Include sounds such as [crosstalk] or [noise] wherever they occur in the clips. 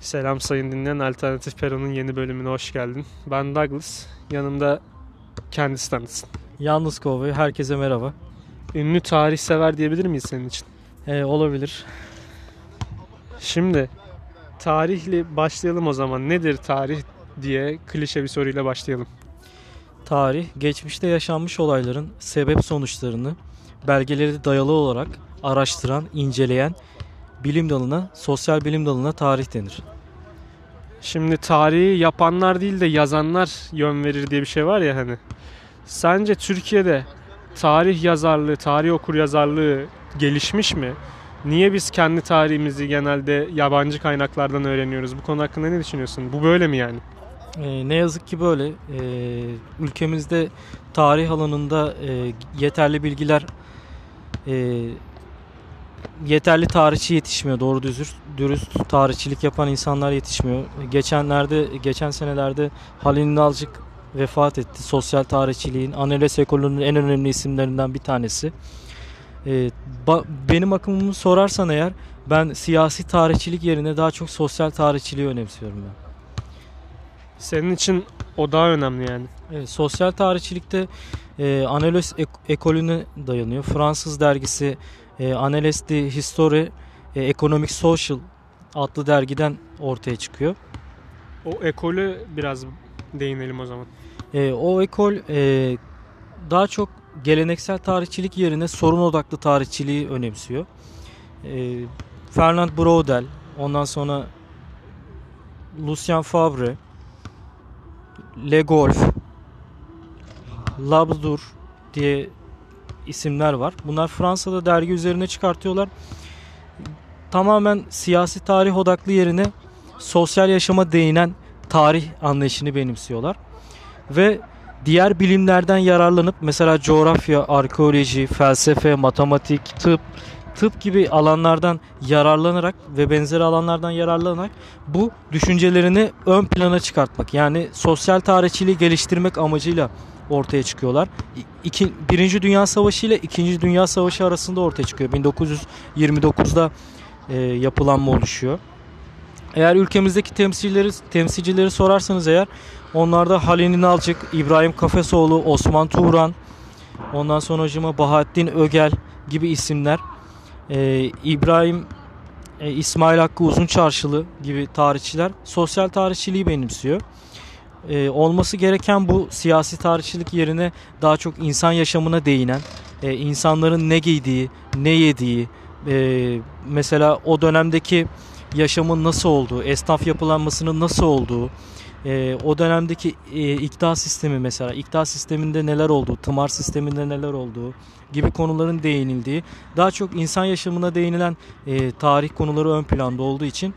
Selam sayın dinleyen Alternatif Peron'un yeni bölümüne hoş geldin. Ben Douglas. Yanımda kendisi tanıtsın. Yalnız Kovboy. Herkese merhaba. Ünlü tarih sever diyebilir miyiz senin için? Ee, olabilir. Şimdi tarihle başlayalım o zaman. Nedir tarih diye klişe bir soruyla başlayalım. Tarih, geçmişte yaşanmış olayların sebep sonuçlarını belgeleri dayalı olarak araştıran, inceleyen bilim dalına, sosyal bilim dalına tarih denir. Şimdi tarihi yapanlar değil de yazanlar yön verir diye bir şey var ya hani. Sence Türkiye'de tarih yazarlığı, tarih okur yazarlığı gelişmiş mi? Niye biz kendi tarihimizi genelde yabancı kaynaklardan öğreniyoruz? Bu konu hakkında ne düşünüyorsun? Bu böyle mi yani? Ee, ne yazık ki böyle. Ee, ülkemizde tarih alanında e, yeterli bilgiler, e, yeterli tarihçi yetişmiyor. Doğru dürüst, dürüst tarihçilik yapan insanlar yetişmiyor. Geçenlerde, geçen senelerde Halil Nalcık vefat etti. Sosyal tarihçiliğin, analiz ekolünün en önemli isimlerinden bir tanesi. Ee, ba- benim akımımı sorarsan eğer ben siyasi tarihçilik yerine daha çok sosyal tarihçiliği önemsiyorum ben. Senin için o daha önemli yani. Evet, sosyal tarihçilikte e, ek- ekolüne dayanıyor. Fransız dergisi e, Annales de History e, Economic Social adlı dergiden ortaya çıkıyor. O ekolü biraz değinelim o zaman. E, o ekol e, daha çok geleneksel tarihçilik yerine sorun odaklı tarihçiliği önemsiyor. E, Fernand Braudel, ondan sonra Lucien Favre, Le Golf, Labdur diye isimler var. Bunlar Fransa'da dergi üzerine çıkartıyorlar. Tamamen siyasi tarih odaklı yerine sosyal yaşama değinen tarih anlayışını benimsiyorlar. Ve diğer bilimlerden yararlanıp mesela coğrafya, arkeoloji, felsefe, matematik, tıp, tıp gibi alanlardan yararlanarak ve benzeri alanlardan yararlanarak bu düşüncelerini ön plana çıkartmak yani sosyal tarihçiliği geliştirmek amacıyla ortaya çıkıyorlar. İki, Birinci Dünya Savaşı ile İkinci Dünya Savaşı arasında ortaya çıkıyor. 1929'da e, yapılanma oluşuyor. Eğer ülkemizdeki temsilcileri temsilcileri sorarsanız eğer onlarda Halil Nalcık, İbrahim Kafesoğlu, Osman Turan, ondan sonra hocama Bahattin Ögel gibi isimler ee, İbrahim e, İsmail Hakkı Uzun Çarşılı gibi tarihçiler sosyal tarihçiliği benimsiyor. Ee, olması gereken bu siyasi tarihçilik yerine daha çok insan yaşamına değinen, e, insanların ne giydiği, ne yediği, e, mesela o dönemdeki yaşamın nasıl olduğu, esnaf yapılanmasının nasıl olduğu, e, o dönemdeki e, iktidar sistemi mesela, iktidar sisteminde neler olduğu, tımar sisteminde neler olduğu gibi konuların değinildiği, daha çok insan yaşamına değinilen e, tarih konuları ön planda olduğu için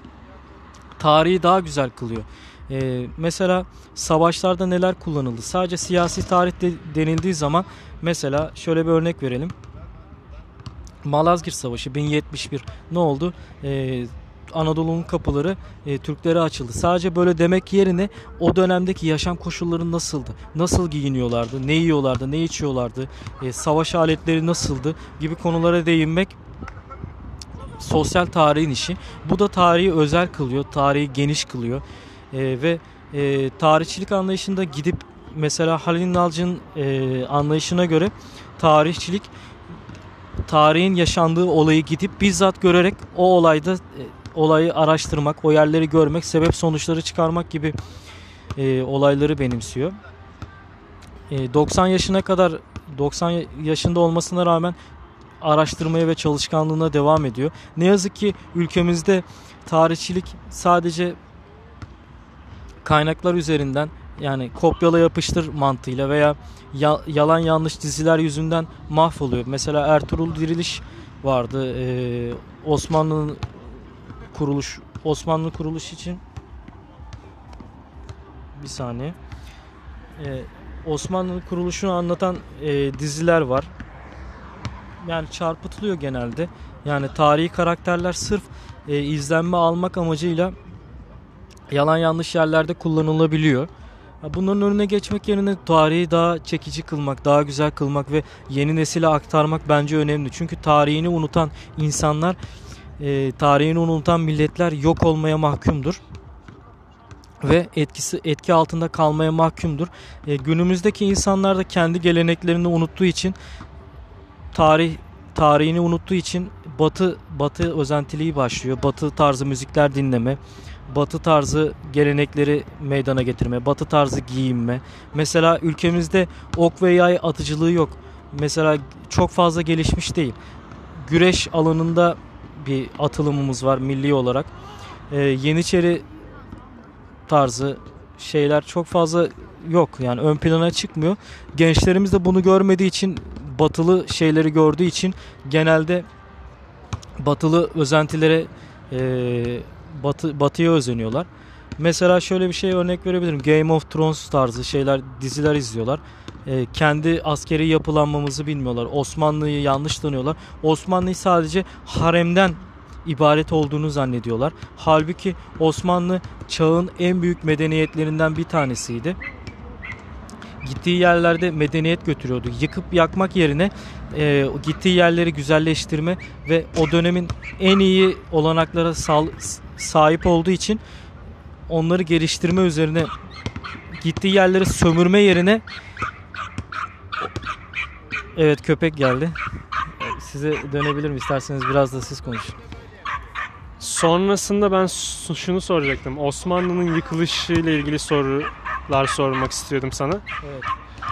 tarihi daha güzel kılıyor. E, mesela savaşlarda neler kullanıldı? Sadece siyasi tarih de, denildiği zaman mesela şöyle bir örnek verelim. Malazgirt Savaşı 1071 ne oldu? E, Anadolu'nun kapıları e, Türklere açıldı. Sadece böyle demek yerine o dönemdeki yaşam koşulları nasıldı? Nasıl giyiniyorlardı? Ne yiyorlardı? Ne içiyorlardı? E, savaş aletleri nasıldı? Gibi konulara değinmek sosyal tarihin işi. Bu da tarihi özel kılıyor. Tarihi geniş kılıyor. E, ve e, tarihçilik anlayışında gidip mesela Halil Nalcı'nın e, anlayışına göre tarihçilik tarihin yaşandığı olayı gidip bizzat görerek o olayda e, olayı araştırmak, o yerleri görmek, sebep sonuçları çıkarmak gibi e, olayları benimsiyor. E, 90 yaşına kadar 90 yaşında olmasına rağmen araştırmaya ve çalışkanlığına devam ediyor. Ne yazık ki ülkemizde tarihçilik sadece kaynaklar üzerinden yani kopyala yapıştır mantığıyla veya ya, yalan yanlış diziler yüzünden mahvoluyor. Mesela Ertuğrul Diriliş vardı. Ee, Osmanlı'nın kuruluş Osmanlı kuruluş için bir saniye. Ee, Osmanlı'nın kuruluşunu anlatan e, diziler var. Yani çarpıtılıyor genelde. Yani tarihi karakterler sırf e, izlenme almak amacıyla yalan yanlış yerlerde kullanılabiliyor. Bunların önüne geçmek yerine tarihi daha çekici kılmak, daha güzel kılmak ve yeni nesile aktarmak bence önemli. Çünkü tarihini unutan insanlar, e, tarihini unutan milletler yok olmaya mahkumdur. ve etkisi etki altında kalmaya mahkumdur. E, günümüzdeki insanlar da kendi geleneklerini unuttuğu için tarih tarihini unuttuğu için batı batı özentiliği başlıyor. Batı tarzı müzikler dinleme, batı tarzı gelenekleri meydana getirme, batı tarzı giyinme. Mesela ülkemizde ok ve yay atıcılığı yok. Mesela çok fazla gelişmiş değil. Güreş alanında bir atılımımız var milli olarak. Ee, Yeniçeri tarzı şeyler çok fazla yok yani ön plana çıkmıyor. Gençlerimiz de bunu görmediği için batılı şeyleri gördüğü için genelde batılı özentilere e, batı batıya özeniyorlar. Mesela şöyle bir şey örnek verebilirim. Game of Thrones tarzı şeyler, diziler izliyorlar. E, kendi askeri yapılanmamızı bilmiyorlar. Osmanlı'yı yanlış tanıyorlar. Osmanlı'yı sadece haremden ibaret olduğunu zannediyorlar. Halbuki Osmanlı çağın en büyük medeniyetlerinden bir tanesiydi. Gittiği yerlerde medeniyet götürüyordu. Yıkıp yakmak yerine e, gittiği yerleri güzelleştirme ve o dönemin en iyi olanaklara sahip olduğu için onları geliştirme üzerine gittiği yerleri sömürme yerine Evet köpek geldi. Size dönebilirim isterseniz biraz da siz konuşun. Sonrasında ben şunu soracaktım. Osmanlı'nın yıkılışı ile ilgili sorular sormak istiyordum sana. Evet.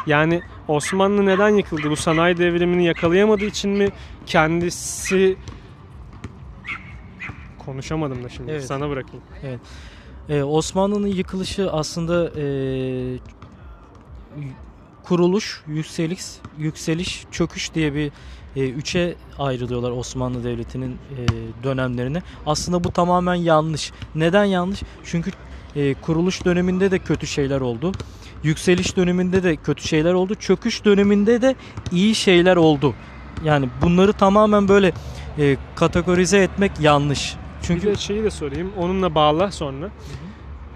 Yani Osmanlı neden yıkıldı? Bu sanayi devrimini yakalayamadığı için mi? Kendisi konuşamadım da şimdi. Evet. Sana bırakayım. Ee, Osmanlı'nın yıkılışı aslında e, kuruluş, yükseliş, yükseliş, çöküş diye bir e, üçe ayrılıyorlar Osmanlı Devleti'nin e, dönemlerini. Aslında bu tamamen yanlış. Neden yanlış? Çünkü e, kuruluş döneminde de kötü şeyler oldu. Yükseliş döneminde de kötü şeyler oldu. Çöküş döneminde de iyi şeyler oldu. Yani bunları tamamen böyle e, kategorize etmek yanlış. Çünkü bir de şeyi de sorayım. Onunla bağla sonra.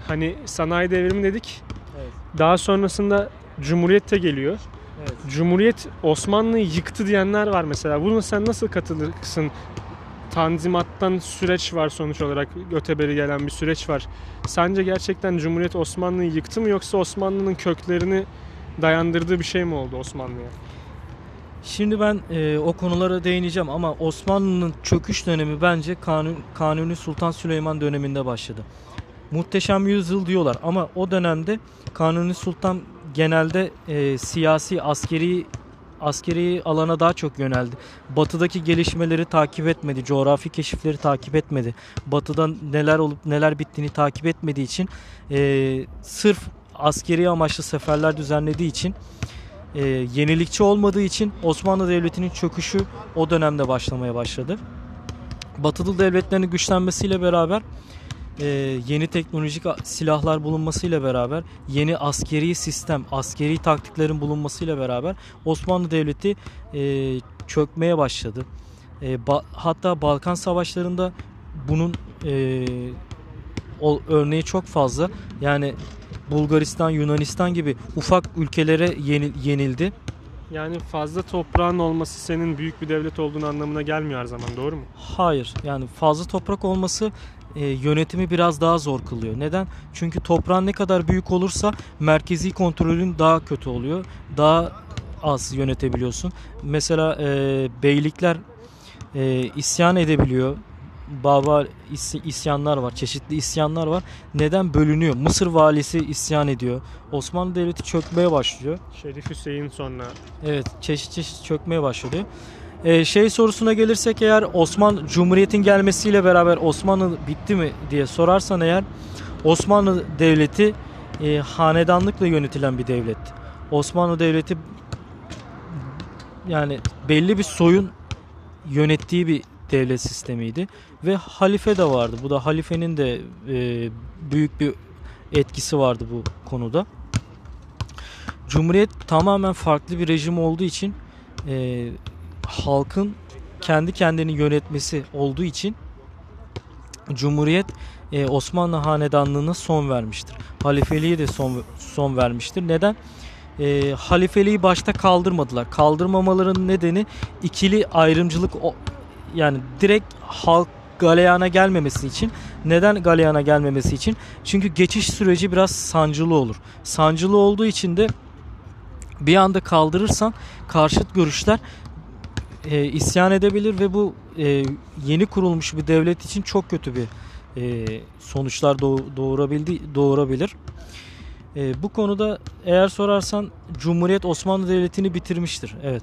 Hani sanayi devrimi dedik. Evet. Daha sonrasında Cumhuriyet de geliyor. Evet. Cumhuriyet Osmanlı'yı yıktı diyenler var mesela. Buna sen nasıl katılırsın? Tanzimattan süreç var sonuç olarak. Öteberi gelen bir süreç var. Sence gerçekten Cumhuriyet Osmanlı'yı yıktı mı yoksa Osmanlı'nın köklerini dayandırdığı bir şey mi oldu Osmanlı'ya? Şimdi ben e, o konulara değineceğim ama Osmanlı'nın çöküş dönemi bence Kanun, Kanuni Sultan Süleyman döneminde başladı. Muhteşem yüzyıl diyorlar ama o dönemde Kanuni Sultan genelde e, siyasi, askeri askeri alana daha çok yöneldi. Batıdaki gelişmeleri takip etmedi, coğrafi keşifleri takip etmedi. Batıda neler olup neler bittiğini takip etmediği için e, sırf askeri amaçlı seferler düzenlediği için e, yenilikçi olmadığı için Osmanlı Devleti'nin çöküşü o dönemde başlamaya başladı. Batılı devletlerin güçlenmesiyle beraber e, yeni teknolojik silahlar bulunmasıyla beraber yeni askeri sistem, askeri taktiklerin bulunmasıyla beraber Osmanlı Devleti e, çökmeye başladı. E, ba- hatta Balkan Savaşları'nda bunun e, o örneği çok fazla. Yani Bulgaristan, Yunanistan gibi ufak ülkelere yenil- yenildi. Yani fazla toprağın olması senin büyük bir devlet olduğun anlamına gelmiyor her zaman doğru mu? Hayır yani fazla toprak olması e, yönetimi biraz daha zor kılıyor. Neden? Çünkü toprağın ne kadar büyük olursa merkezi kontrolün daha kötü oluyor. Daha az yönetebiliyorsun. Mesela e, beylikler e, isyan edebiliyor. Baba is- isyanlar var, çeşitli isyanlar var. Neden bölünüyor? Mısır valisi isyan ediyor. Osmanlı Devleti çökmeye başlıyor. Şerif Hüseyin sonra Evet çeşit çeşit çökmeye başladı. Ee, şey sorusuna gelirsek eğer Osman Cumhuriyet'in gelmesiyle beraber Osmanlı bitti mi diye sorarsan eğer Osmanlı Devleti e, hanedanlıkla yönetilen bir devlet. Osmanlı Devleti yani belli bir soyun yönettiği bir devlet sistemiydi ve halife de vardı. Bu da halifenin de e, büyük bir etkisi vardı bu konuda. Cumhuriyet tamamen farklı bir rejim olduğu için e, halkın kendi kendini yönetmesi olduğu için Cumhuriyet e, Osmanlı Hanedanlığı'na son vermiştir. Halifeliğe de son son vermiştir. Neden? E, halifeliği başta kaldırmadılar. Kaldırmamaların nedeni ikili ayrımcılık o- yani direkt halk galeyana gelmemesi için. Neden galeyana gelmemesi için? Çünkü geçiş süreci biraz sancılı olur. Sancılı olduğu için de bir anda kaldırırsan karşıt görüşler e, isyan edebilir ve bu e, yeni kurulmuş bir devlet için çok kötü bir e, sonuçlar doğ, doğurabildi doğurabilir. E, bu konuda eğer sorarsan Cumhuriyet Osmanlı Devleti'ni bitirmiştir. Evet.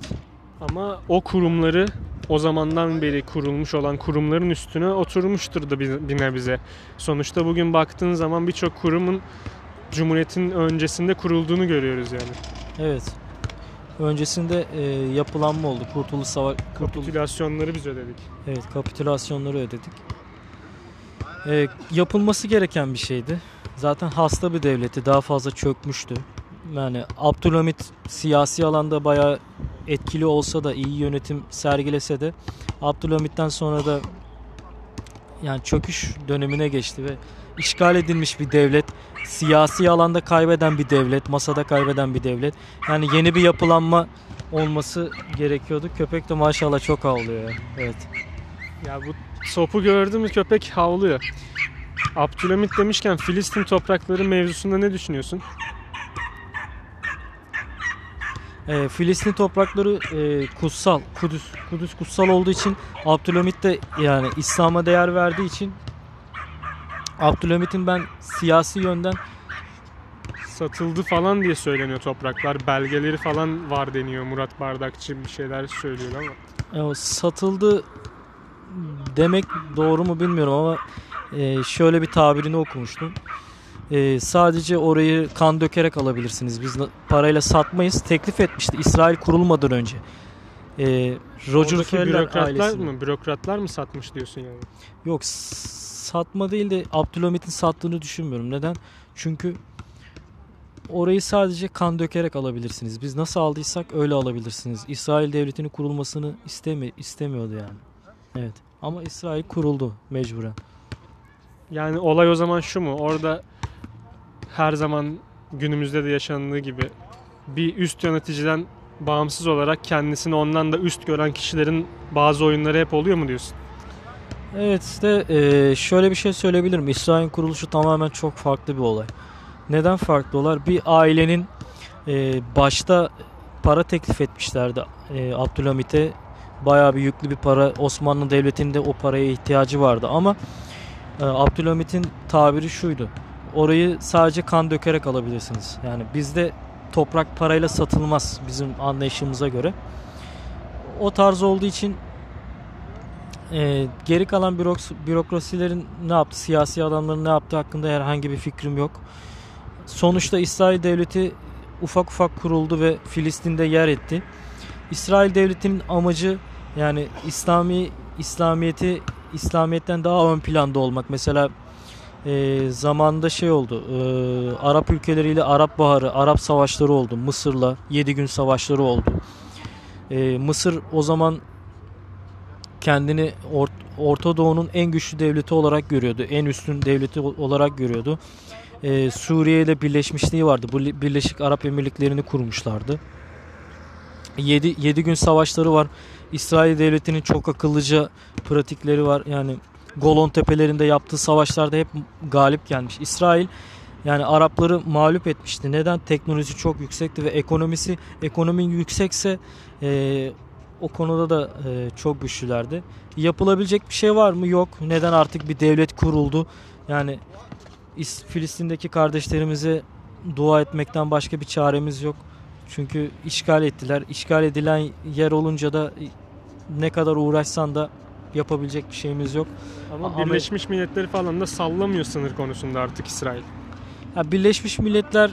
Ama o kurumları o zamandan beri kurulmuş olan kurumların üstüne oturmuştur da bir, nebze. Sonuçta bugün baktığın zaman birçok kurumun Cumhuriyet'in öncesinde kurulduğunu görüyoruz yani. Evet. Öncesinde e, yapılanma oldu. Kurtuluş Savaşı Kurtuluş Kapitülasyonları biz ödedik. Evet, kapitülasyonları ödedik. E, yapılması gereken bir şeydi. Zaten hasta bir devleti daha fazla çökmüştü. Yani Abdülhamit siyasi alanda bayağı etkili olsa da iyi yönetim sergilese de Abdülhamit'ten sonra da yani çöküş dönemine geçti ve işgal edilmiş bir devlet, siyasi alanda kaybeden bir devlet, masada kaybeden bir devlet. Yani yeni bir yapılanma olması gerekiyordu. Köpek de maşallah çok havlıyor. ya. Evet. Ya bu sopu gördü mü köpek havlıyor. Abdülhamit demişken Filistin toprakları mevzusunda ne düşünüyorsun? E, Filistin toprakları e, kutsal, Kudüs, Kudüs kutsal olduğu için Abdülhamit de yani İslam'a değer verdiği için Abdülhamit'in ben siyasi yönden Satıldı falan diye söyleniyor topraklar. Belgeleri falan var deniyor. Murat Bardakçı bir şeyler söylüyor ama. e, satıldı demek doğru mu bilmiyorum ama e, şöyle bir tabirini okumuştum. E, sadece orayı kan dökerek alabilirsiniz. Biz parayla satmayız. Teklif etmişti İsrail kurulmadan önce. E, Roger Oradaki Feller bürokratlar ailesine. mı? Bürokratlar mı satmış diyorsun yani? Yok satma değil de Abdülhamit'in sattığını düşünmüyorum. Neden? Çünkü orayı sadece kan dökerek alabilirsiniz. Biz nasıl aldıysak öyle alabilirsiniz. İsrail devletinin kurulmasını istemi istemiyordu yani. Evet. Ama İsrail kuruldu mecburen. Yani olay o zaman şu mu? Orada her zaman günümüzde de yaşandığı gibi bir üst yöneticiden bağımsız olarak kendisini ondan da üst gören kişilerin bazı oyunları hep oluyor mu diyorsun? Evet işte eee, şöyle bir şey söyleyebilirim. İsrail'in kuruluşu tamamen çok farklı bir olay. Neden farklı olay? Bir ailenin eee, başta para teklif etmişlerdi eee, Abdülhamit'e. Bayağı bir yüklü bir para. Osmanlı Devleti'nde o paraya ihtiyacı vardı ama eee, Abdülhamit'in tabiri şuydu. Orayı sadece kan dökerek alabilirsiniz. Yani bizde toprak parayla satılmaz bizim anlayışımıza göre. O tarz olduğu için ee, geri kalan bürok- bürokrasilerin ne yaptı, siyasi adamların ne yaptığı hakkında herhangi bir fikrim yok. Sonuçta İsrail Devleti ufak ufak kuruldu ve Filistin'de yer etti. İsrail Devleti'nin amacı yani İslami İslamiyeti İslamiyetten daha ön planda olmak. Mesela e, zamanında şey oldu. e, Arap ülkeleriyle Arap Baharı, Arap savaşları oldu. Mısır'la 7 gün savaşları oldu. E, Mısır o zaman kendini Or- Orta Doğu'nun en güçlü devleti olarak görüyordu. En üstün devleti olarak görüyordu. Ee, Suriye ile birleşmişliği vardı. Bu Birleşik Arap Emirlikleri'ni kurmuşlardı. 7, 7 gün savaşları var. İsrail devletinin çok akıllıca pratikleri var. Yani Golon tepelerinde yaptığı savaşlarda hep galip gelmiş. İsrail yani Arapları mağlup etmişti. Neden? Teknolojisi çok yüksekti ve ekonomisi ekonomin yüksekse e, o konuda da e, çok güçlülerdi. Yapılabilecek bir şey var mı? Yok. Neden artık bir devlet kuruldu? Yani İs- Filistin'deki kardeşlerimize dua etmekten başka bir çaremiz yok. Çünkü işgal ettiler. İşgal edilen yer olunca da ne kadar uğraşsan da yapabilecek bir şeyimiz yok. Ama Birleşmiş Milletleri falan da sallamıyor sınır konusunda artık İsrail. Ya Birleşmiş Milletler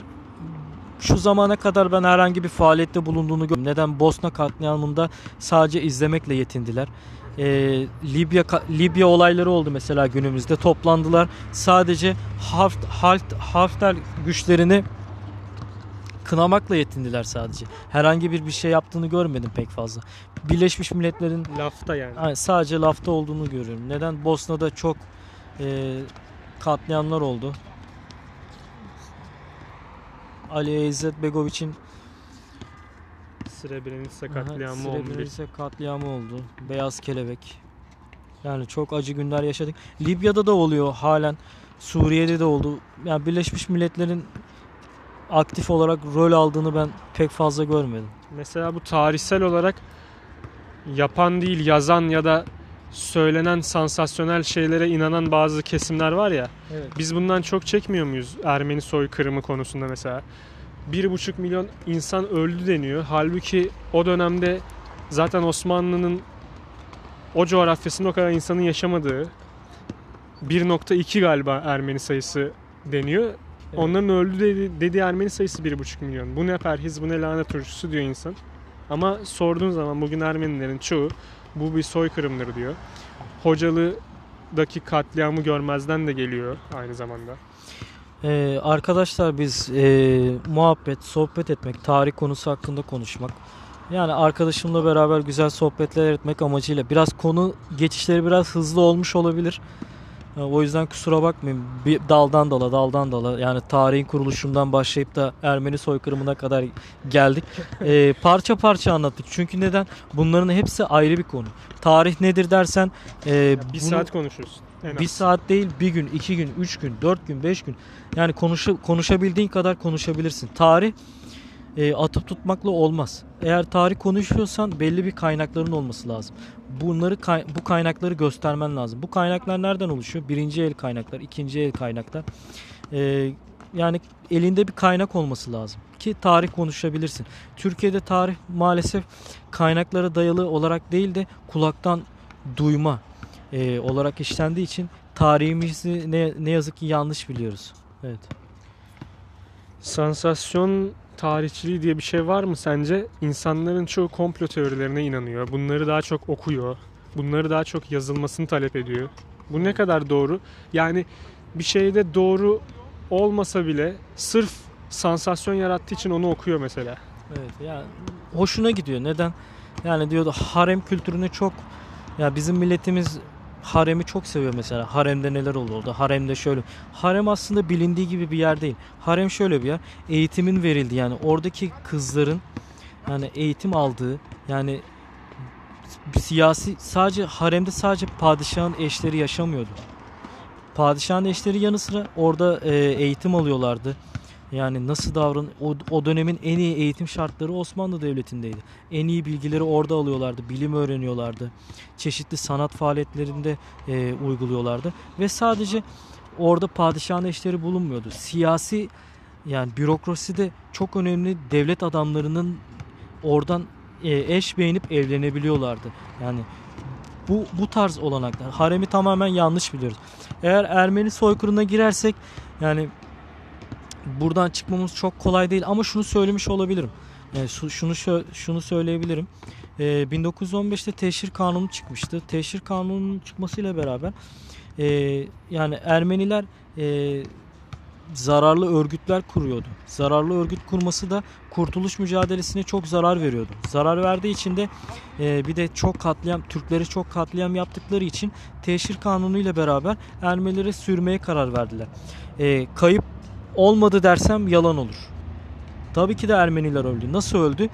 şu zamana kadar ben herhangi bir faaliyette bulunduğunu görmedim. Neden? Bosna katliamında sadece izlemekle yetindiler. Ee, Libya Libya olayları oldu mesela günümüzde. Toplandılar. Sadece Haft, Halt, Hafter güçlerini kınamakla yetindiler sadece. Herhangi bir bir şey yaptığını görmedim pek fazla. Birleşmiş Milletler'in Lafta yani. yani sadece lafta olduğunu görüyorum. Neden? Bosna'da çok e, katliamlar oldu. Ali İzzet Begoviç'in Srebrenica katliamı 11. Srebrenica katliamı oldu. Beyaz Kelebek. Yani çok acı günler yaşadık. Libya'da da oluyor halen. Suriye'de de oldu. Yani Birleşmiş Milletler'in aktif olarak rol aldığını ben pek fazla görmedim. Mesela bu tarihsel olarak yapan değil yazan ya da söylenen sansasyonel şeylere inanan bazı kesimler var ya. Evet. Biz bundan çok çekmiyor muyuz Ermeni soykırımı konusunda mesela? Bir buçuk milyon insan öldü deniyor. Halbuki o dönemde zaten Osmanlı'nın o coğrafyasında o kadar insanın yaşamadığı 1.2 galiba Ermeni sayısı deniyor. Onların öldü dedi, dediği Ermeni sayısı 1.5 milyon. Bu ne perhiz, bu ne lanet turşusu diyor insan. Ama sorduğun zaman bugün Ermenilerin çoğu bu bir soykırımdır diyor. Hocalı'daki katliamı görmezden de geliyor aynı zamanda. Ee, arkadaşlar biz e, muhabbet, sohbet etmek, tarih konusu hakkında konuşmak. Yani arkadaşımla beraber güzel sohbetler etmek amacıyla biraz konu geçişleri biraz hızlı olmuş olabilir. O yüzden kusura bakmayın. Bir daldan dala, daldan dala. Yani tarihin kuruluşundan başlayıp da Ermeni soykırımına kadar geldik. [laughs] Ee, parça parça anlattık. Çünkü neden? Bunların hepsi ayrı bir konu. Tarih nedir dersen e, Bir bunu- saat konuşuruz. En bir saat değil bir gün, iki gün, üç gün, dört gün, beş gün. Yani konuşu, konuşabildiğin kadar konuşabilirsin. Tarih e, atıp tutmakla olmaz. Eğer tarih konuşuyorsan belli bir kaynakların olması lazım. Bunları kay- bu kaynakları göstermen lazım. Bu kaynaklar nereden oluşuyor? Birinci el kaynaklar, ikinci el kaynaklar. E, yani elinde bir kaynak olması lazım ki tarih konuşabilirsin. Türkiye'de tarih maalesef kaynaklara dayalı olarak değil de kulaktan duyma e, olarak işlendiği için tarihimizi ne, ne yazık ki yanlış biliyoruz. Evet. Sansasyon tarihçiliği diye bir şey var mı sence? İnsanların çoğu komplo teorilerine inanıyor. Bunları daha çok okuyor. Bunları daha çok yazılmasını talep ediyor. Bu ne kadar doğru? Yani bir şeyde doğru olmasa bile sırf sansasyon yarattığı için onu okuyor mesela. Evet. Yani hoşuna gidiyor. Neden? Yani diyordu harem kültürünü çok ya bizim milletimiz haremi çok seviyor mesela. Haremde neler olurdu? Haremde şöyle. Harem aslında bilindiği gibi bir yer değil. Harem şöyle bir yer. Eğitimin verildiği yani oradaki kızların yani eğitim aldığı yani siyasi sadece haremde sadece padişahın eşleri yaşamıyordu. Padişahın eşleri yanı sıra orada e, eğitim alıyorlardı. Yani nasıl davran o, o dönemin en iyi eğitim şartları Osmanlı Devleti'ndeydi. En iyi bilgileri orada alıyorlardı, bilim öğreniyorlardı. Çeşitli sanat faaliyetlerinde e, uyguluyorlardı ve sadece orada padişahın eşleri bulunmuyordu. Siyasi yani bürokraside çok önemli devlet adamlarının oradan e, eş beğenip evlenebiliyorlardı. Yani bu bu tarz olanaklar. Haremi tamamen yanlış biliyoruz. Eğer Ermeni soykırımına girersek yani buradan çıkmamız çok kolay değil ama şunu söylemiş olabilirim. Yani şu- şunu şunu söyleyebilirim. Ee, 1915'te teşhir kanunu çıkmıştı. Teşhir kanununun çıkmasıyla beraber e, yani Ermeniler e, zararlı örgütler kuruyordu. Zararlı örgüt kurması da kurtuluş mücadelesine çok zarar veriyordu. Zarar verdiği için de e, bir de çok katliam Türkleri çok katliam yaptıkları için teşhir kanunu ile beraber Ermenileri sürmeye karar verdiler. E, kayıp olmadı dersem yalan olur. Tabii ki de Ermeniler öldü. Nasıl öldü?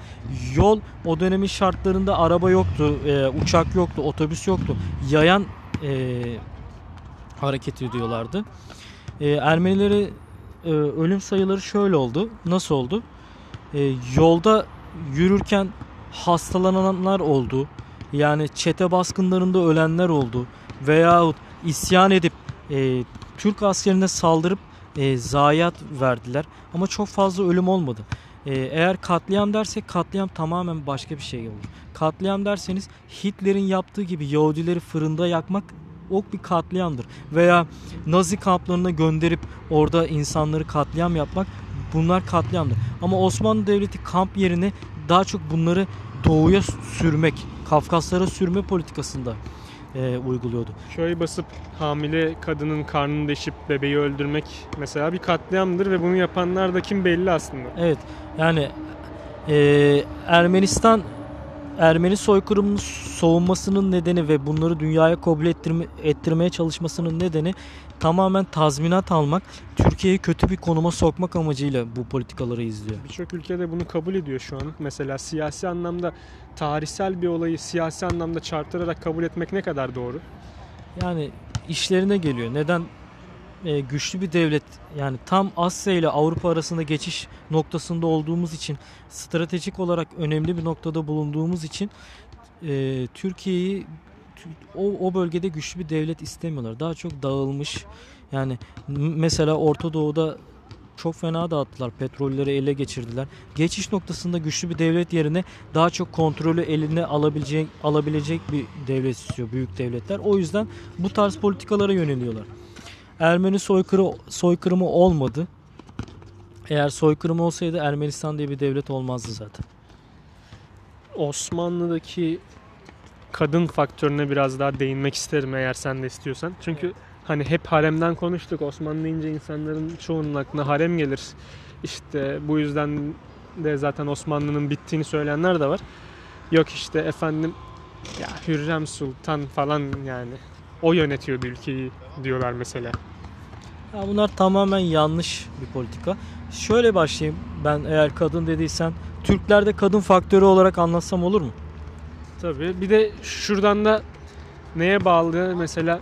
Yol o dönemin şartlarında araba yoktu, e, uçak yoktu, otobüs yoktu. Yayan e, hareket ediyorlardı. E, Ermenileri e, ölüm sayıları şöyle oldu. Nasıl oldu? E, yolda yürürken hastalananlar oldu. Yani çete baskınlarında ölenler oldu. Veyahut isyan edip e, Türk askerine saldırıp e, zayiat verdiler. Ama çok fazla ölüm olmadı. E, eğer katliam dersek katliam tamamen başka bir şey olur. Katliam derseniz Hitler'in yaptığı gibi Yahudileri fırında yakmak o bir katliamdır. Veya Nazi kamplarına gönderip orada insanları katliam yapmak bunlar katliamdır. Ama Osmanlı Devleti kamp yerine daha çok bunları doğuya sürmek, Kafkaslara sürme politikasında e, uyguluyordu. Köy basıp hamile kadının karnını deşip bebeği öldürmek mesela bir katliamdır ve bunu yapanlar da kim belli aslında. Evet yani e, Ermenistan Ermeni soykırımının soğunmasının nedeni ve bunları dünyaya kabul ettirme, ettirmeye çalışmasının nedeni tamamen tazminat almak, Türkiye'yi kötü bir konuma sokmak amacıyla bu politikaları izliyor. Birçok ülkede bunu kabul ediyor şu an. Mesela siyasi anlamda tarihsel bir olayı siyasi anlamda çarptırarak kabul etmek ne kadar doğru? Yani işlerine geliyor. Neden? E, güçlü bir devlet yani tam Asya ile Avrupa arasında geçiş noktasında olduğumuz için stratejik olarak önemli bir noktada bulunduğumuz için e, Türkiye'yi o, o bölgede güçlü bir devlet istemiyorlar. Daha çok dağılmış yani mesela Orta Doğu'da çok fena dağıttılar. Petrolleri ele geçirdiler. Geçiş noktasında güçlü bir devlet yerine daha çok kontrolü eline alabilecek alabilecek bir devlet istiyor büyük devletler. O yüzden bu tarz politikalara yöneliyorlar. Ermeni soykırı soykırımı olmadı. Eğer soykırım olsaydı Ermenistan diye bir devlet olmazdı zaten. Osmanlı'daki kadın faktörüne biraz daha değinmek isterim eğer sen de istiyorsan. Çünkü hani hep haremden konuştuk. Osmanlı deyince insanların çoğunun aklına harem gelir. İşte bu yüzden de zaten Osmanlı'nın bittiğini söyleyenler de var. Yok işte efendim ya Hürrem Sultan falan yani o yönetiyordu ülkeyi diyorlar mesela. Ya bunlar tamamen yanlış bir politika. Şöyle başlayayım. Ben eğer kadın dediysen Türklerde kadın faktörü olarak anlatsam olur mu? Tabii. Bir de şuradan da neye bağlı mesela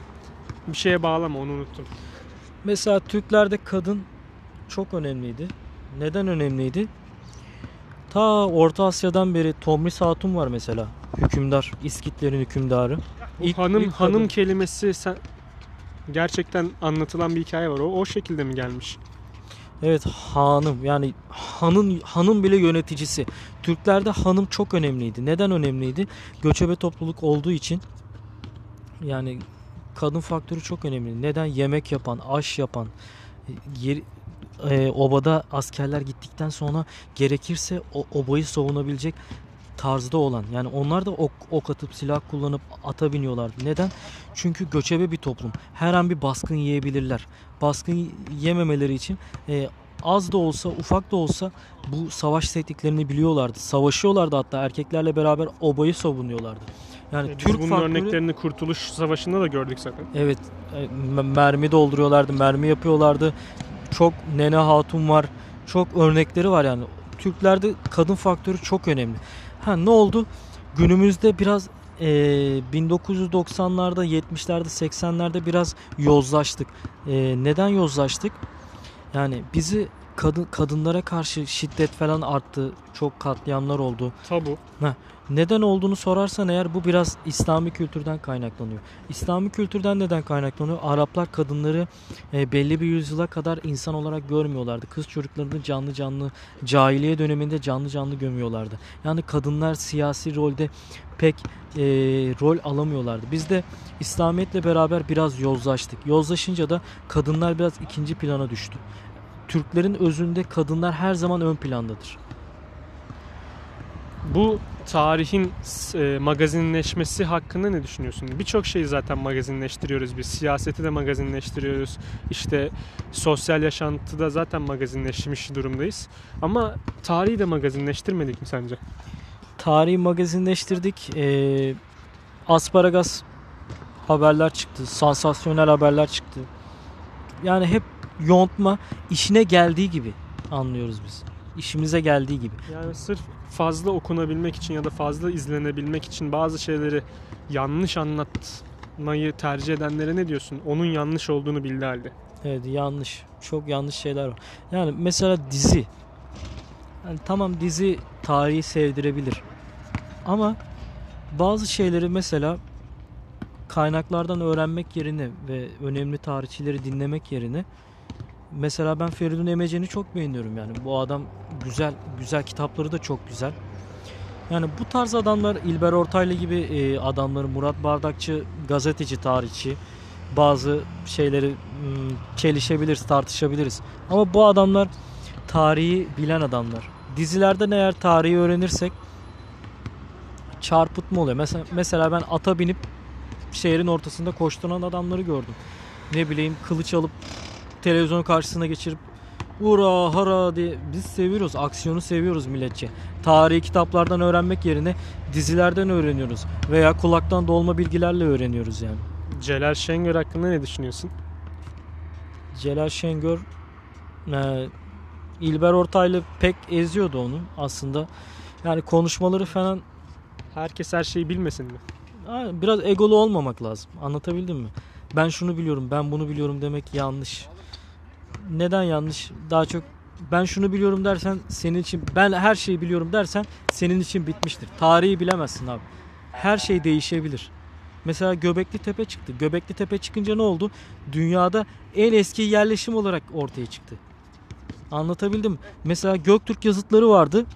bir şeye bağlama onu unuttum. Mesela Türklerde kadın çok önemliydi. Neden önemliydi? Ta Orta Asya'dan beri Tomris Hatun var mesela. Hükümdar, İskitlerin hükümdarı. Bu İlk- hanım ilk kadın. hanım kelimesi sen gerçekten anlatılan bir hikaye var. O o şekilde mi gelmiş? Evet hanım yani hanın hanım bile yöneticisi. Türklerde hanım çok önemliydi. Neden önemliydi? Göçebe topluluk olduğu için yani kadın faktörü çok önemli. Neden? Yemek yapan, aş yapan, yer, e, obada askerler gittikten sonra gerekirse o obayı savunabilecek tarzda olan. Yani onlar da ok, ok atıp silah kullanıp ata biniyorlardı. Neden? Çünkü göçebe bir toplum. Her an bir baskın yiyebilirler. Baskın yememeleri için e, az da olsa ufak da olsa bu savaş tekniklerini biliyorlardı. Savaşıyorlardı hatta erkeklerle beraber obayı savunuyorlardı. Yani Biz Türk bunun faktörü örneklerini Kurtuluş Savaşı'nda da gördük zaten. Evet, e, mermi dolduruyorlardı, mermi yapıyorlardı. Çok Nene Hatun var. Çok örnekleri var yani. Türklerde kadın faktörü çok önemli. Ha ne oldu? Günümüzde biraz e, 1990'larda, 70'lerde, 80'lerde biraz yozlaştık. E, neden yozlaştık? Yani bizi kadın kadınlara karşı şiddet falan arttı. Çok katliamlar oldu. Tabu. Neden olduğunu sorarsan eğer bu biraz İslami kültürden kaynaklanıyor. İslami kültürden neden kaynaklanıyor? Araplar kadınları e, belli bir yüzyıla kadar insan olarak görmüyorlardı. Kız çocuklarını canlı canlı cahiliye döneminde canlı canlı gömüyorlardı. Yani kadınlar siyasi rolde pek e, rol alamıyorlardı. Biz de İslamiyetle beraber biraz yozlaştık. Yozlaşınca da kadınlar biraz ikinci plana düştü. Türklerin özünde kadınlar her zaman ön plandadır. Bu tarihin e, magazinleşmesi hakkında ne düşünüyorsun? Birçok şeyi zaten magazinleştiriyoruz biz. Siyaseti de magazinleştiriyoruz. İşte sosyal yaşantıda zaten magazinleşmiş durumdayız. Ama tarihi de magazinleştirmedik mi sence? tarihi magazinleştirdik. Ee, asparagas haberler çıktı. Sansasyonel haberler çıktı. Yani hep yontma işine geldiği gibi anlıyoruz biz. İşimize geldiği gibi. Yani sırf fazla okunabilmek için ya da fazla izlenebilmek için bazı şeyleri yanlış anlatmayı tercih edenlere ne diyorsun? Onun yanlış olduğunu bildiği halde. Evet yanlış. Çok yanlış şeyler var. Yani mesela dizi. Yani tamam dizi tarihi sevdirebilir. Ama bazı şeyleri mesela kaynaklardan öğrenmek yerine ve önemli tarihçileri dinlemek yerine mesela ben Feridun Emece'ni çok beğeniyorum yani. Bu adam güzel güzel kitapları da çok güzel. Yani bu tarz adamlar İlber Ortaylı gibi e, adamları Murat Bardakçı gazeteci tarihçi bazı şeyleri m, çelişebiliriz, tartışabiliriz. Ama bu adamlar tarihi bilen adamlar. Dizilerden eğer tarihi öğrenirsek çarpıtma oluyor. Mesela, mesela ben ata binip şehrin ortasında koşturan adamları gördüm. Ne bileyim kılıç alıp televizyon karşısına geçirip ura hara diye biz seviyoruz. Aksiyonu seviyoruz milletçe. Tarihi kitaplardan öğrenmek yerine dizilerden öğreniyoruz. Veya kulaktan dolma bilgilerle öğreniyoruz yani. Celal Şengör hakkında ne düşünüyorsun? Celal Şengör e, İlber Ortaylı pek eziyordu onu aslında. Yani konuşmaları falan Herkes her şeyi bilmesin mi? Biraz egolu olmamak lazım. Anlatabildim mi? Ben şunu biliyorum, ben bunu biliyorum demek yanlış. Neden yanlış? Daha çok ben şunu biliyorum dersen senin için ben her şeyi biliyorum dersen senin için bitmiştir. Tarihi bilemezsin abi. Her şey değişebilir. Mesela Göbekli Tepe çıktı. Göbekli Tepe çıkınca ne oldu? Dünyada en eski yerleşim olarak ortaya çıktı. Anlatabildim? Mesela Göktürk yazıtları vardı.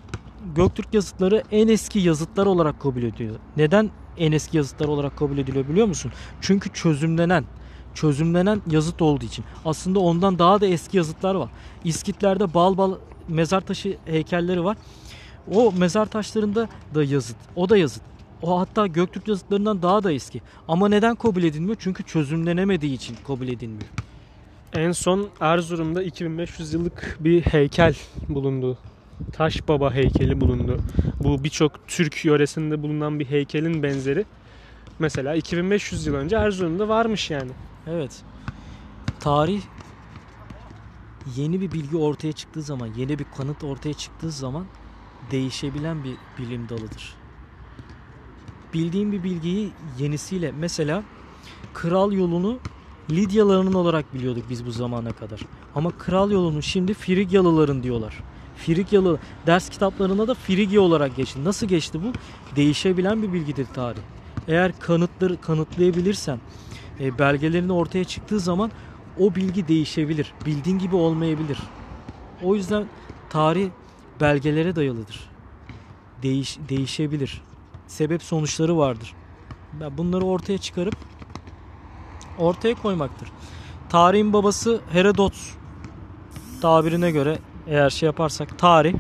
Göktürk yazıtları en eski yazıtlar olarak kabul ediliyor. Neden en eski yazıtlar olarak kabul ediliyor biliyor musun? Çünkü çözümlenen, çözümlenen yazıt olduğu için. Aslında ondan daha da eski yazıtlar var. İskitlerde bal bal mezar taşı heykelleri var. O mezar taşlarında da yazıt. O da yazıt. O hatta Göktürk yazıtlarından daha da eski. Ama neden kabul edilmiyor? Çünkü çözümlenemediği için kabul edilmiyor. En son Erzurum'da 2500 yıllık bir heykel bulundu. Taş Baba heykeli bulundu. Bu birçok Türk yöresinde bulunan bir heykelin benzeri. Mesela 2500 yıl önce Erzurum'da varmış yani. Evet. Tarih yeni bir bilgi ortaya çıktığı zaman, yeni bir kanıt ortaya çıktığı zaman değişebilen bir bilim dalıdır. Bildiğim bir bilgiyi yenisiyle mesela kral yolunu Lidyalıların olarak biliyorduk biz bu zamana kadar. Ama kral yolunu şimdi Frigyalıların diyorlar. Frigyalı ders kitaplarında da Frigya olarak geçti. Nasıl geçti bu? Değişebilen bir bilgidir tarih. Eğer kanıtları kanıtlayabilirsen, e, belgelerin ortaya çıktığı zaman o bilgi değişebilir. Bildiğin gibi olmayabilir. O yüzden tarih belgelere dayalıdır. Değiş, değişebilir. Sebep sonuçları vardır. Bunları ortaya çıkarıp ortaya koymaktır. Tarihin babası Herodot tabirine göre eğer şey yaparsak tarih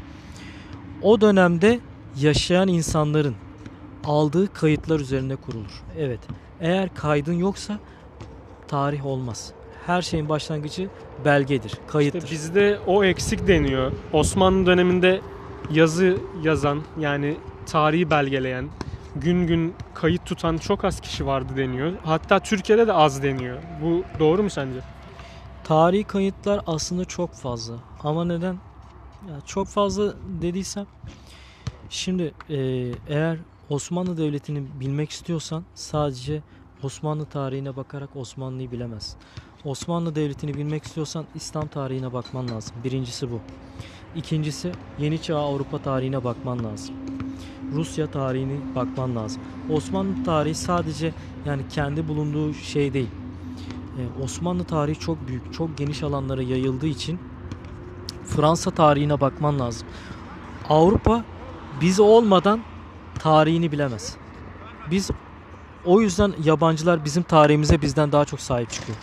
o dönemde yaşayan insanların aldığı kayıtlar üzerine kurulur. Evet. Eğer kaydın yoksa tarih olmaz. Her şeyin başlangıcı belgedir, kayıttır. İşte bizde o eksik deniyor. Osmanlı döneminde yazı yazan yani tarihi belgeleyen, gün gün kayıt tutan çok az kişi vardı deniyor. Hatta Türkiye'de de az deniyor. Bu doğru mu sence? Tarihi kayıtlar aslında çok fazla. Ama neden? Ya çok fazla dediysem şimdi e, eğer Osmanlı Devleti'ni bilmek istiyorsan sadece Osmanlı tarihine bakarak Osmanlı'yı bilemezsin. Osmanlı Devleti'ni bilmek istiyorsan İslam tarihine bakman lazım. Birincisi bu. İkincisi Yeni Çağ Avrupa tarihine bakman lazım. Rusya tarihini bakman lazım. Osmanlı tarihi sadece yani kendi bulunduğu şey değil. Ee, Osmanlı tarihi çok büyük, çok geniş alanlara yayıldığı için Fransa tarihine bakman lazım. Avrupa biz olmadan tarihini bilemez. Biz o yüzden yabancılar bizim tarihimize bizden daha çok sahip çıkıyor.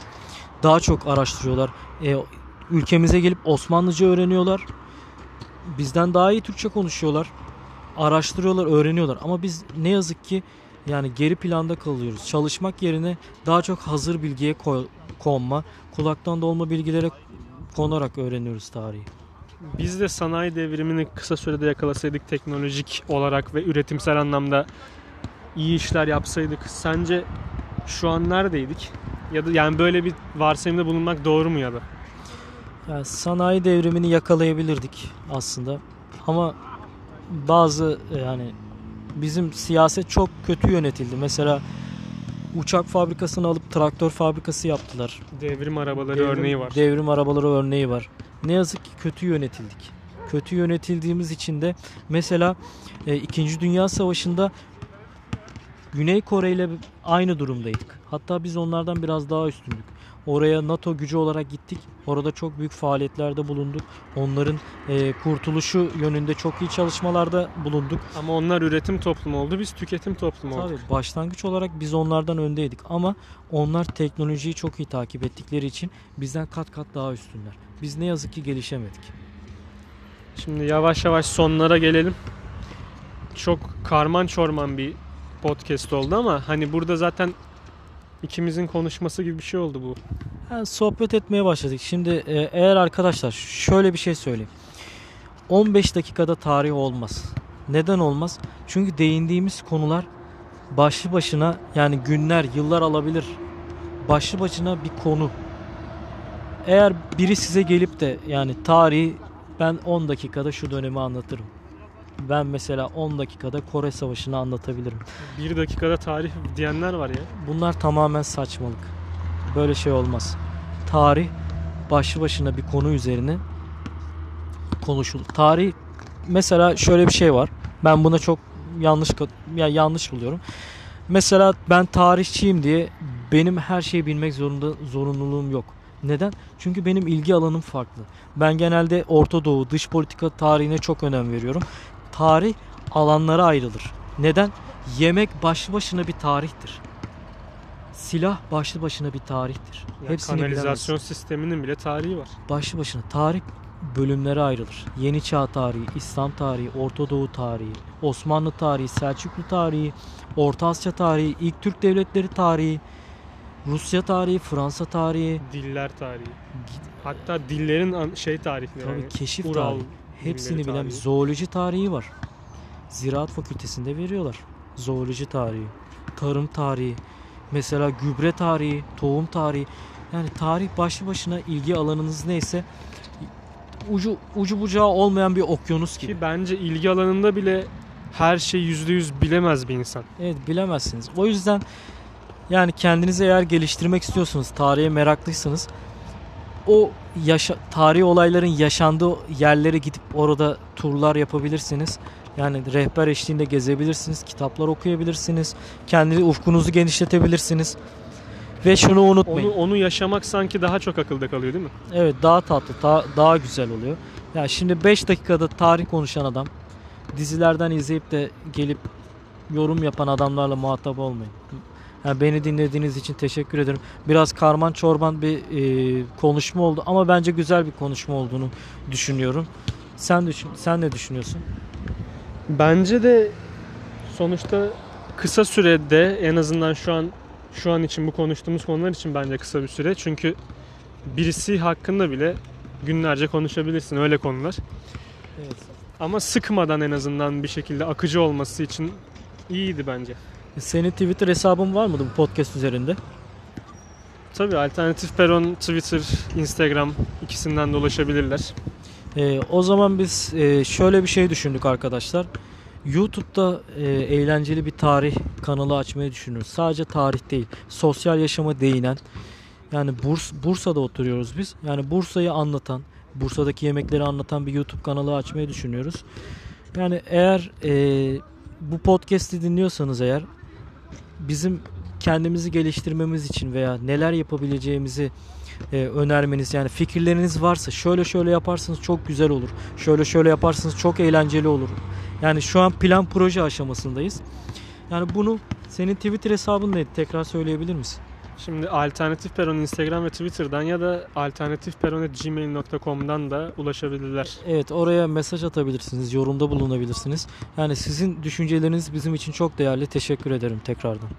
Daha çok araştırıyorlar. E, ülkemize gelip Osmanlıca öğreniyorlar. Bizden daha iyi Türkçe konuşuyorlar. Araştırıyorlar, öğreniyorlar. Ama biz ne yazık ki yani geri planda kalıyoruz. Çalışmak yerine daha çok hazır bilgiye konma, kulaktan dolma bilgilere konarak öğreniyoruz tarihi. Biz de sanayi devrimini kısa sürede yakalasaydık teknolojik olarak ve üretimsel anlamda iyi işler yapsaydık sence şu an neredeydik? Ya da yani böyle bir varsayımda bulunmak doğru mu ya da? Yani sanayi devrimini yakalayabilirdik aslında. Ama bazı yani bizim siyaset çok kötü yönetildi. Mesela uçak fabrikasını alıp traktör fabrikası yaptılar. Devrim arabaları Devrim- örneği var. Devrim arabaları örneği var. Ne yazık ki kötü yönetildik. Kötü yönetildiğimiz için de mesela e, 2. Dünya Savaşı'nda Güney Kore ile aynı durumdaydık. Hatta biz onlardan biraz daha üstündük. Oraya NATO gücü olarak gittik. Orada çok büyük faaliyetlerde bulunduk. Onların e, kurtuluşu yönünde çok iyi çalışmalarda bulunduk. Ama onlar üretim toplumu oldu, biz tüketim toplumu olduk. Tabii başlangıç olarak biz onlardan öndeydik ama onlar teknolojiyi çok iyi takip ettikleri için bizden kat kat daha üstünler. Biz ne yazık ki gelişemedik. Şimdi yavaş yavaş sonlara gelelim. Çok karman çorman bir podcast oldu ama hani burada zaten ikimizin konuşması gibi bir şey oldu bu. Yani sohbet etmeye başladık. Şimdi e, eğer arkadaşlar şöyle bir şey söyleyeyim. 15 dakikada tarih olmaz. Neden olmaz? Çünkü değindiğimiz konular başlı başına yani günler, yıllar alabilir. Başlı başına bir konu. Eğer biri size gelip de yani tarihi ben 10 dakikada şu dönemi anlatırım. Ben mesela 10 dakikada Kore Savaşı'nı anlatabilirim. Bir dakikada tarih diyenler var ya. Bunlar tamamen saçmalık. Böyle şey olmaz. Tarih başlı başına bir konu üzerine konuşulur. Tarih mesela şöyle bir şey var. Ben buna çok yanlış ya yanlış buluyorum. Mesela ben tarihçiyim diye benim her şeyi bilmek zorunda zorunluluğum yok. Neden? Çünkü benim ilgi alanım farklı. Ben genelde Orta Doğu, dış politika tarihine çok önem veriyorum. Tarih alanlara ayrılır. Neden? Yemek başlı başına bir tarihtir. Silah başlı başına bir tarihtir. Yani Hepsini kanalizasyon bilemezsin. sisteminin bile tarihi var. Başlı başına tarih bölümlere ayrılır. Yeni Çağ tarihi, İslam tarihi, Orta Doğu tarihi, Osmanlı tarihi, Selçuklu tarihi, Orta Asya tarihi, ilk Türk devletleri tarihi, Rusya tarihi, Fransa tarihi, Diller tarihi. Hatta dillerin şey tarihleri. tabii yani keşif Ural tarihi. Hepsini bilen tarihi. zooloji tarihi var. Ziraat fakültesinde veriyorlar. Zooloji tarihi, tarım tarihi, mesela gübre tarihi, tohum tarihi. Yani tarih başlı başına ilgi alanınız neyse ucu ucu bucağı olmayan bir okyanus gibi. Ki bence ilgi alanında bile her şey yüzde yüz bilemez bir insan. Evet bilemezsiniz. O yüzden yani kendinizi eğer geliştirmek istiyorsunuz, tarihe meraklıysanız o yaşa tarihi olayların yaşandığı yerlere gidip orada turlar yapabilirsiniz. Yani rehber eşliğinde gezebilirsiniz, kitaplar okuyabilirsiniz, kendi ufkunuzu genişletebilirsiniz. Ve şunu unutmayın. Onu onu yaşamak sanki daha çok akılda kalıyor değil mi? Evet daha tatlı, daha, daha güzel oluyor. Ya şimdi 5 dakikada tarih konuşan adam dizilerden izleyip de gelip yorum yapan adamlarla muhatap olmayın. Yani beni dinlediğiniz için teşekkür ederim. Biraz karman çorban bir e, konuşma oldu ama bence güzel bir konuşma olduğunu düşünüyorum. Sen düşün, sen ne düşünüyorsun? Bence de sonuçta kısa sürede en azından şu an şu an için bu konuştuğumuz konular için bence kısa bir süre. Çünkü birisi hakkında bile günlerce konuşabilirsin öyle konular. Evet. Ama sıkmadan en azından bir şekilde akıcı olması için iyiydi bence. Senin Twitter hesabın var mıydı bu podcast üzerinde? Tabii alternatif peron Twitter, Instagram ikisinden de ulaşabilirler. Ee, o zaman biz e, şöyle bir şey düşündük arkadaşlar. YouTube'da e, eğlenceli bir tarih kanalı açmayı düşünüyoruz. Sadece tarih değil, sosyal yaşama değinen. Yani Burs Bursa'da oturuyoruz biz. Yani Bursa'yı anlatan, Bursa'daki yemekleri anlatan bir YouTube kanalı açmayı düşünüyoruz. Yani eğer e, bu podcast'i dinliyorsanız eğer bizim kendimizi geliştirmemiz için veya neler yapabileceğimizi e, önermeniz yani fikirleriniz varsa şöyle şöyle yaparsanız çok güzel olur. Şöyle şöyle yaparsanız çok eğlenceli olur. Yani şu an plan proje aşamasındayız. Yani bunu senin Twitter hesabın neydi? Tekrar söyleyebilir misin? Şimdi alternatif peron Instagram ve Twitter'dan ya da alternatifperon.gmail.com'dan da ulaşabilirler. Evet oraya mesaj atabilirsiniz, yorumda bulunabilirsiniz. Yani sizin düşünceleriniz bizim için çok değerli. Teşekkür ederim tekrardan.